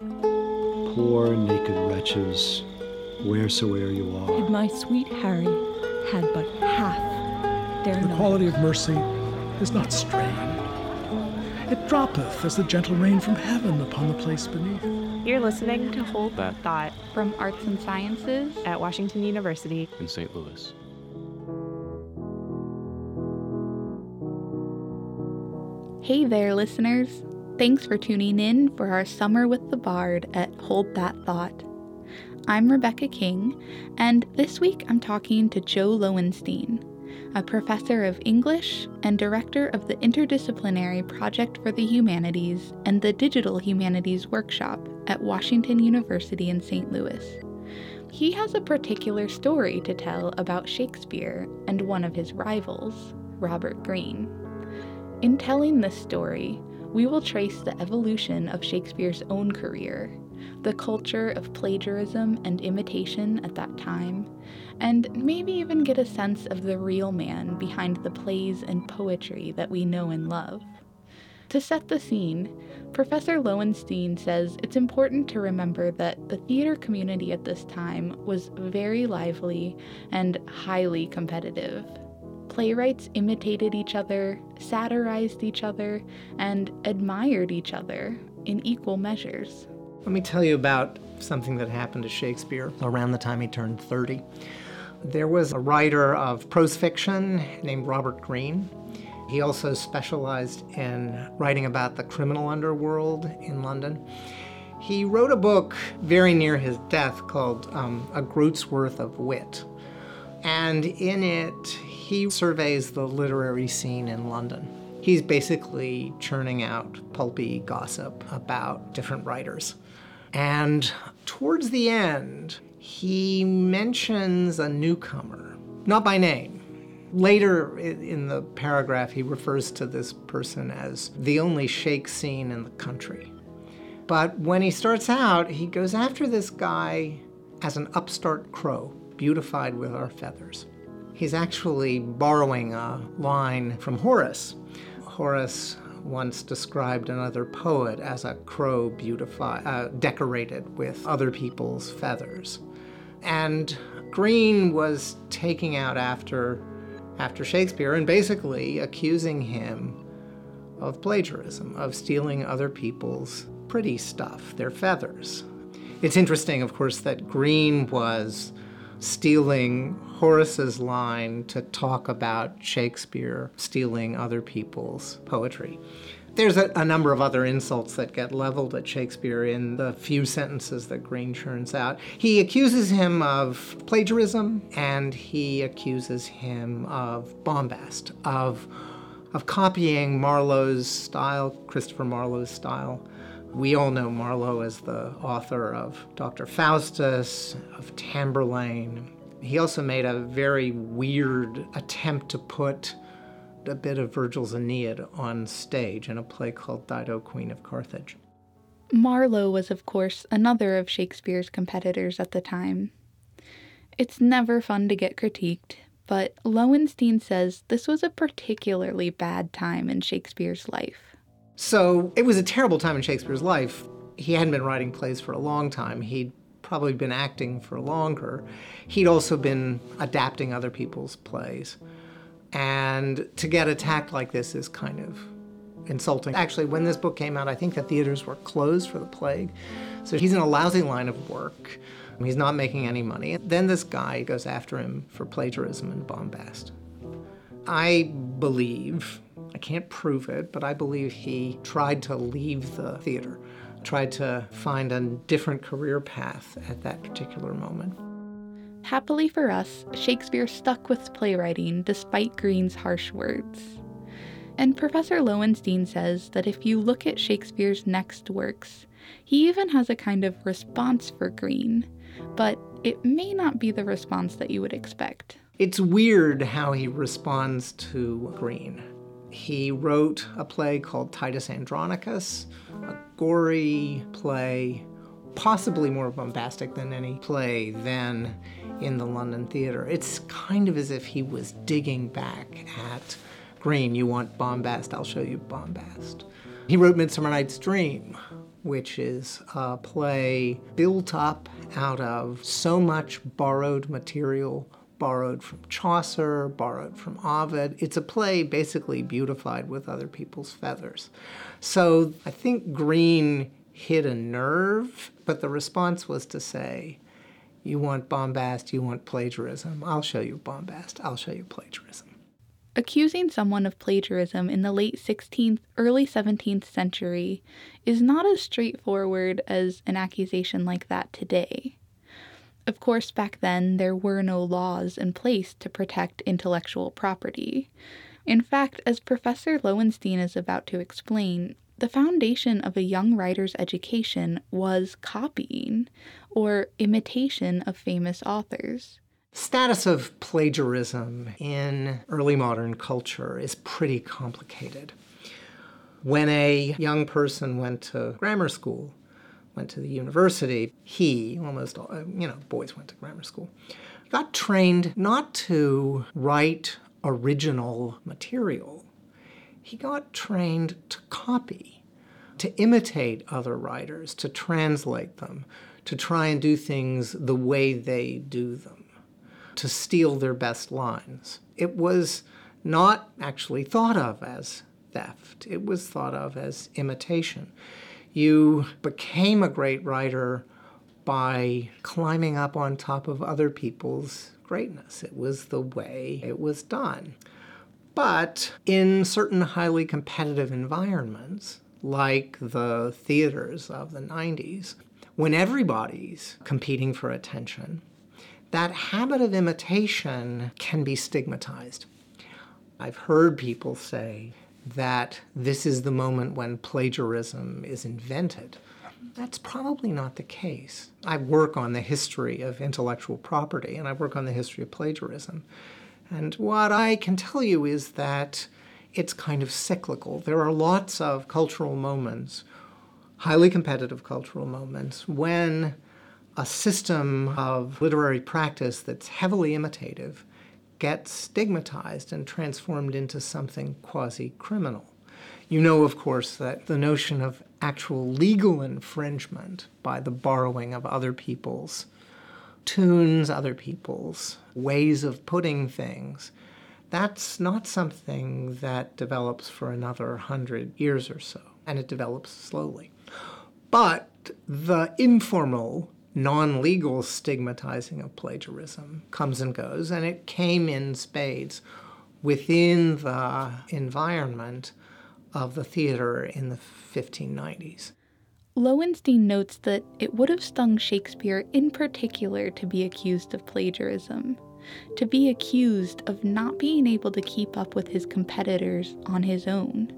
Poor naked wretches, wheresoe'er you are. Had my sweet Harry had but half their The knowledge. quality of mercy is not strained. It droppeth as the gentle rain from heaven upon the place beneath. You're listening to Hold That. Thought From Arts and Sciences, at Washington University. in St. Louis. Hey there, listeners. Thanks for tuning in for our Summer with the Bard at Hold That Thought. I'm Rebecca King, and this week I'm talking to Joe Loewenstein, a professor of English and director of the Interdisciplinary Project for the Humanities and the Digital Humanities Workshop at Washington University in St. Louis. He has a particular story to tell about Shakespeare and one of his rivals, Robert Greene. In telling this story, we will trace the evolution of Shakespeare's own career, the culture of plagiarism and imitation at that time, and maybe even get a sense of the real man behind the plays and poetry that we know and love. To set the scene, Professor Loewenstein says it's important to remember that the theater community at this time was very lively and highly competitive. Playwrights imitated each other, satirized each other, and admired each other in equal measures. Let me tell you about something that happened to Shakespeare around the time he turned 30. There was a writer of prose fiction named Robert Greene. He also specialized in writing about the criminal underworld in London. He wrote a book very near his death called um, A Groat's Worth of Wit. And in it, he surveys the literary scene in London. He's basically churning out pulpy gossip about different writers. And towards the end, he mentions a newcomer, not by name. Later in the paragraph, he refers to this person as the only shake scene in the country. But when he starts out, he goes after this guy as an upstart crow, beautified with our feathers. He's actually borrowing a line from Horace. Horace once described another poet as a crow beautified, uh, decorated with other people's feathers. And Greene was taking out after, after Shakespeare and basically accusing him of plagiarism, of stealing other people's pretty stuff, their feathers. It's interesting, of course, that Greene was stealing Horace's line to talk about Shakespeare stealing other people's poetry. There's a, a number of other insults that get leveled at Shakespeare in the few sentences that Greene churns out. He accuses him of plagiarism and he accuses him of bombast, of, of copying Marlowe's style, Christopher Marlowe's style. We all know Marlowe as the author of Dr. Faustus, of Tamburlaine. He also made a very weird attempt to put a bit of Virgil's Aeneid on stage in a play called Dido, Queen of Carthage. Marlowe was, of course, another of Shakespeare's competitors at the time. It's never fun to get critiqued, but Loewenstein says this was a particularly bad time in Shakespeare's life. So it was a terrible time in Shakespeare's life. He hadn't been writing plays for a long time. He'd probably been acting for longer. He'd also been adapting other people's plays. And to get attacked like this is kind of insulting. Actually, when this book came out, I think the theaters were closed for the plague. So he's in a lousy line of work. He's not making any money. Then this guy goes after him for plagiarism and bombast. I believe, I can't prove it, but I believe he tried to leave the theater, tried to find a different career path at that particular moment. Happily for us, Shakespeare stuck with playwriting despite Greene's harsh words. And Professor Loewenstein says that if you look at Shakespeare's next works, he even has a kind of response for Greene, but it may not be the response that you would expect. It's weird how he responds to Greene. He wrote a play called Titus Andronicus, a gory play, possibly more bombastic than any play then in the London theater. It's kind of as if he was digging back at Greene. You want bombast, I'll show you bombast. He wrote Midsummer Night's Dream, which is a play built up out of so much borrowed material, borrowed from Chaucer, borrowed from Ovid. It's a play basically beautified with other people's feathers. So I think Greene hit a nerve, but the response was to say, you want bombast, you want plagiarism. I'll show you bombast, I'll show you plagiarism. Accusing someone of plagiarism in the late 16th, early 17th century is not as straightforward as an accusation like that today. Of course, back then, there were no laws in place to protect intellectual property. In fact, as Professor Lowenstein is about to explain, the foundation of a young writer's education was copying or imitation of famous authors. Status of plagiarism in early modern culture is pretty complicated. When a young person went to grammar school, went to the university, he, almost all, uh, you know, boys went to grammar school, got trained not to write original material he got trained to copy, to imitate other writers, to translate them, to try and do things the way they do them, to steal their best lines. It was not actually thought of as theft, it was thought of as imitation. You became a great writer by climbing up on top of other people's greatness. It was the way it was done. But in certain highly competitive environments, like the theaters of the 90s, when everybody's competing for attention, that habit of imitation can be stigmatized. I've heard people say that this is the moment when plagiarism is invented. That's probably not the case. I work on the history of intellectual property and I work on the history of plagiarism. And what I can tell you is that it's kind of cyclical. There are lots of cultural moments, highly competitive cultural moments, when a system of literary practice that's heavily imitative gets stigmatized and transformed into something quasi criminal. You know, of course, that the notion of actual legal infringement by the borrowing of other people's tunes, other people's ways of putting things, that's not something that develops for another hundred years or so, and it develops slowly. But the informal, non legal stigmatizing of plagiarism comes and goes, and it came in spades within the environment of the theater in the 1590s. Loewenstein notes that it would have stung Shakespeare in particular to be accused of plagiarism, to be accused of not being able to keep up with his competitors on his own.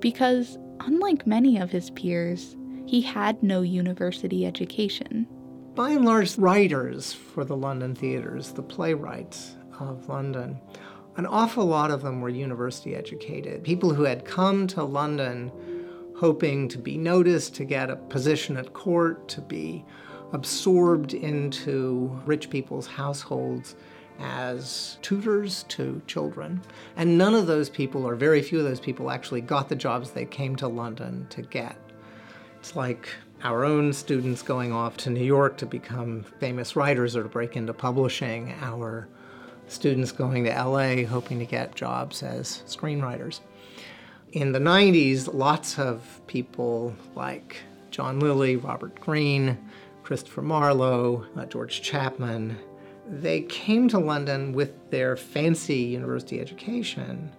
Because, unlike many of his peers, he had no university education. By and large, writers for the London theatres, the playwrights of London, an awful lot of them were university educated. People who had come to London hoping to be noticed, to get a position at court, to be absorbed into rich people's households as tutors to children. And none of those people, or very few of those people, actually got the jobs they came to London to get. It's like our own students going off to New York to become famous writers or to break into publishing, our students going to LA hoping to get jobs as screenwriters. In the 90s, lots of people like John Lyly, Robert Greene, Christopher Marlowe, uh, George Chapman, they came to London with their fancy university education.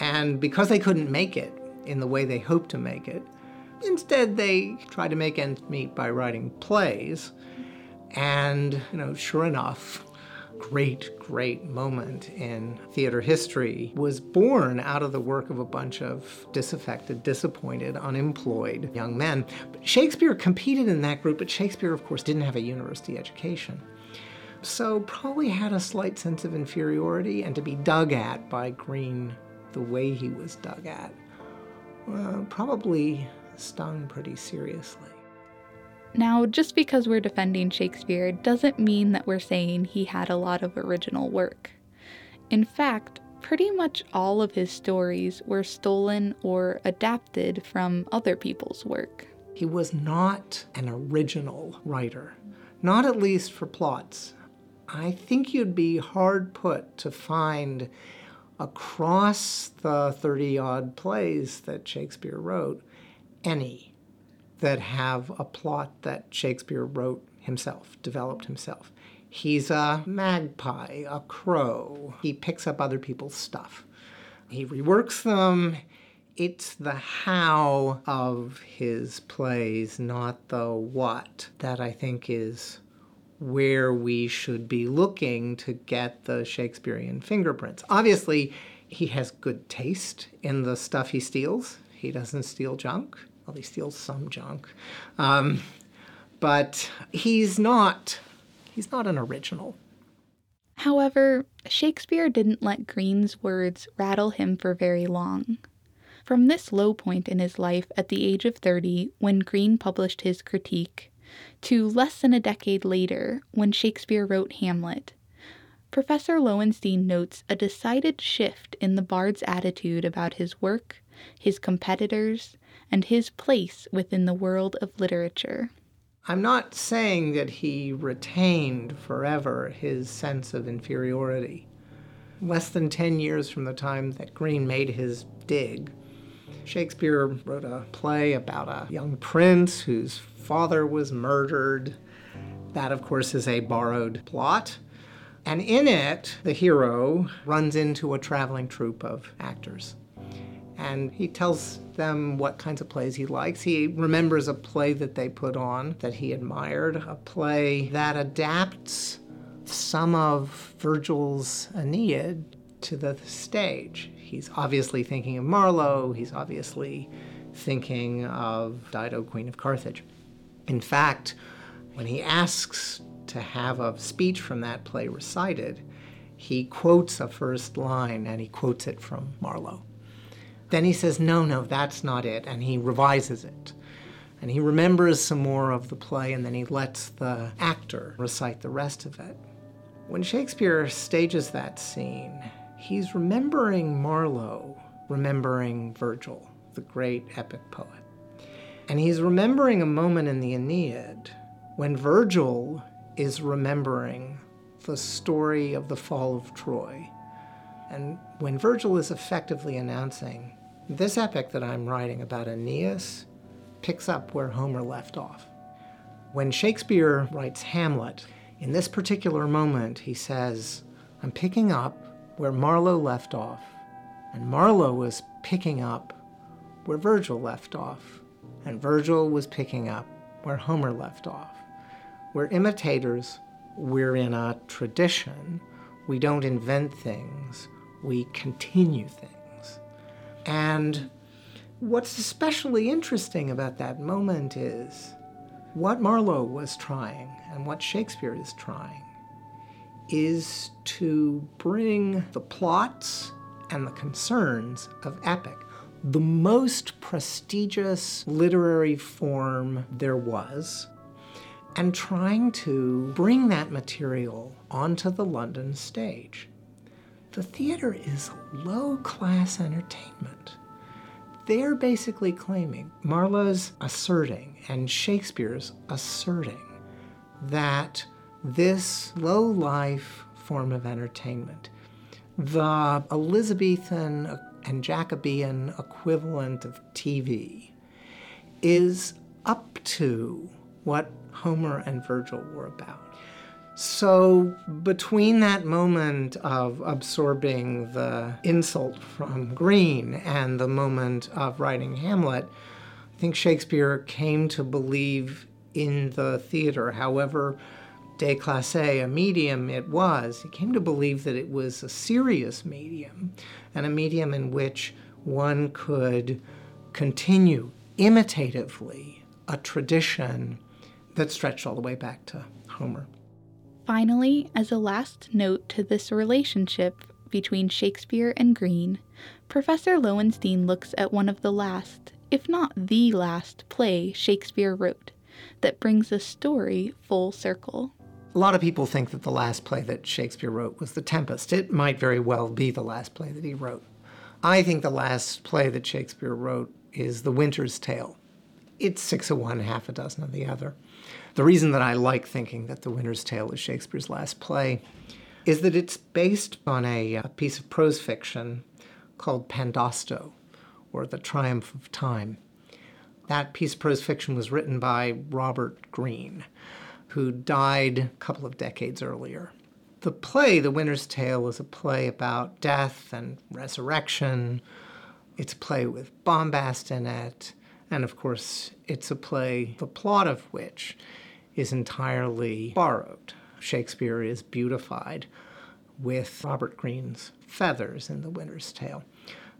And because they couldn't make it in the way they hoped to make it, instead they tried to make ends meet by writing plays. And, you know, sure enough, great, great moment in theater history was born out of the work of a bunch of disaffected, disappointed, unemployed young men. But Shakespeare competed in that group, but Shakespeare, of course, didn't have a university education. So probably had a slight sense of inferiority, and to be dug at by Greene the way he was dug at uh, probably stung pretty seriously. Now, just because we're defending Shakespeare doesn't mean that we're saying he had a lot of original work. In fact, pretty much all of his stories were stolen or adapted from other people's work. He was not an original writer, not at least for plots. I think you'd be hard put to find across the 30 odd plays that Shakespeare wrote any that have a plot that Shakespeare wrote himself, developed himself. He's a magpie, a crow. He picks up other people's stuff. He reworks them. It's the how of his plays, not the what, that I think is where we should be looking to get the Shakespearean fingerprints. Obviously, he has good taste in the stuff he steals. He doesn't steal junk. Well, he steals some junk. Um, but he's not he's not an original. However, Shakespeare didn't let Greene's words rattle him for very long. From this low point in his life at the age of 30, when Greene published his critique, to less than a decade later, when Shakespeare wrote Hamlet, Professor Loewenstein notes a decided shift in the bard's attitude about his work, his competitors, and his place within the world of literature. I'm not saying that he retained forever his sense of inferiority. Less than 10 years from the time that Greene made his dig, Shakespeare wrote a play about a young prince whose father was murdered. That, of course, is a borrowed plot. And in it, the hero runs into a traveling troupe of actors and he tells them what kinds of plays he likes. He remembers a play that they put on that he admired, a play that adapts some of Virgil's Aeneid to the stage. He's obviously thinking of Marlowe, he's obviously thinking of Dido, Queen of Carthage. In fact, when he asks to have a speech from that play recited, he quotes a first line and he quotes it from Marlowe. Then he says, No, no, that's not it. And he revises it. And he remembers some more of the play, and then he lets the actor recite the rest of it. When Shakespeare stages that scene, he's remembering Marlowe, remembering Virgil, the great epic poet. And he's remembering a moment in the Aeneid when Virgil is remembering the story of the fall of Troy. And when Virgil is effectively announcing this epic that I'm writing about Aeneas picks up where Homer left off. When Shakespeare writes Hamlet, in this particular moment, he says, I'm picking up where Marlowe left off, and Marlowe was picking up where Virgil left off, and Virgil was picking up where Homer left off. We're imitators, we're in a tradition. We don't invent things, we continue things. And what's especially interesting about that moment is what Marlowe was trying and what Shakespeare is trying is to bring the plots and the concerns of epic, the most prestigious literary form there was, and trying to bring that material onto the London stage. The theater is low class entertainment. They're basically claiming, Marlowe's asserting, and Shakespeare's asserting, that this low life form of entertainment, the Elizabethan and Jacobean equivalent of TV, is up to what Homer and Virgil were about. So, between that moment of absorbing the insult from Greene and the moment of writing Hamlet, I think Shakespeare came to believe in the theater, however déclassé a medium it was. He came to believe that it was a serious medium and a medium in which one could continue imitatively a tradition that stretched all the way back to Homer. Finally, as a last note to this relationship between Shakespeare and Greene, Professor Loewenstein looks at one of the last, if not the last, play Shakespeare wrote that brings a story full circle. A lot of people think that the last play that Shakespeare wrote was The Tempest. It might very well be the last play that he wrote. I think the last play that Shakespeare wrote is The Winter's Tale. it's six of one, half a dozen of the other. The reason that I like thinking that The Winter's Tale is Shakespeare's last play is that it's based on a, a piece of prose fiction called Pandosto, or The Triumph of Time. That piece of prose fiction was written by Robert Greene, who died a couple of decades earlier. The play, The Winter's Tale, is a play about death and resurrection. It's a play with bombast in it. And of course, it's a play, the plot of which is entirely borrowed. Shakespeare is beautified with Robert Greene's feathers in The Winter's Tale.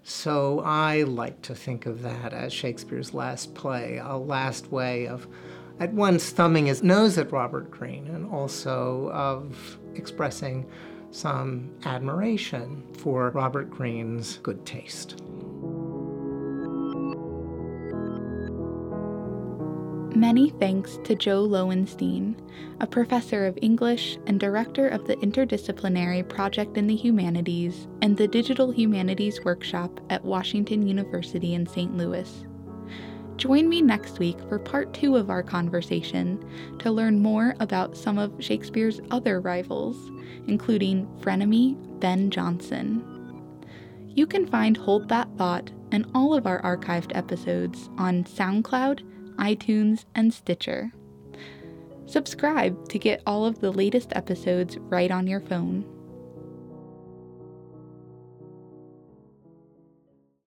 So I like to think of that as Shakespeare's last play, a last way of at once thumbing his nose at Robert Greene and also of expressing some admiration for Robert Greene's good taste. Many thanks to Joe Loewenstein, a professor of English and director of the Interdisciplinary Project in the Humanities and the Digital Humanities Workshop at Washington University in St. Louis. Join me next week for part two of our conversation to learn more about some of Shakespeare's other rivals, including frenemy Ben Jonson. You can find Hold That Thought and all of our archived episodes on SoundCloud iTunes, and Stitcher. Subscribe to get all of the latest episodes right on your phone.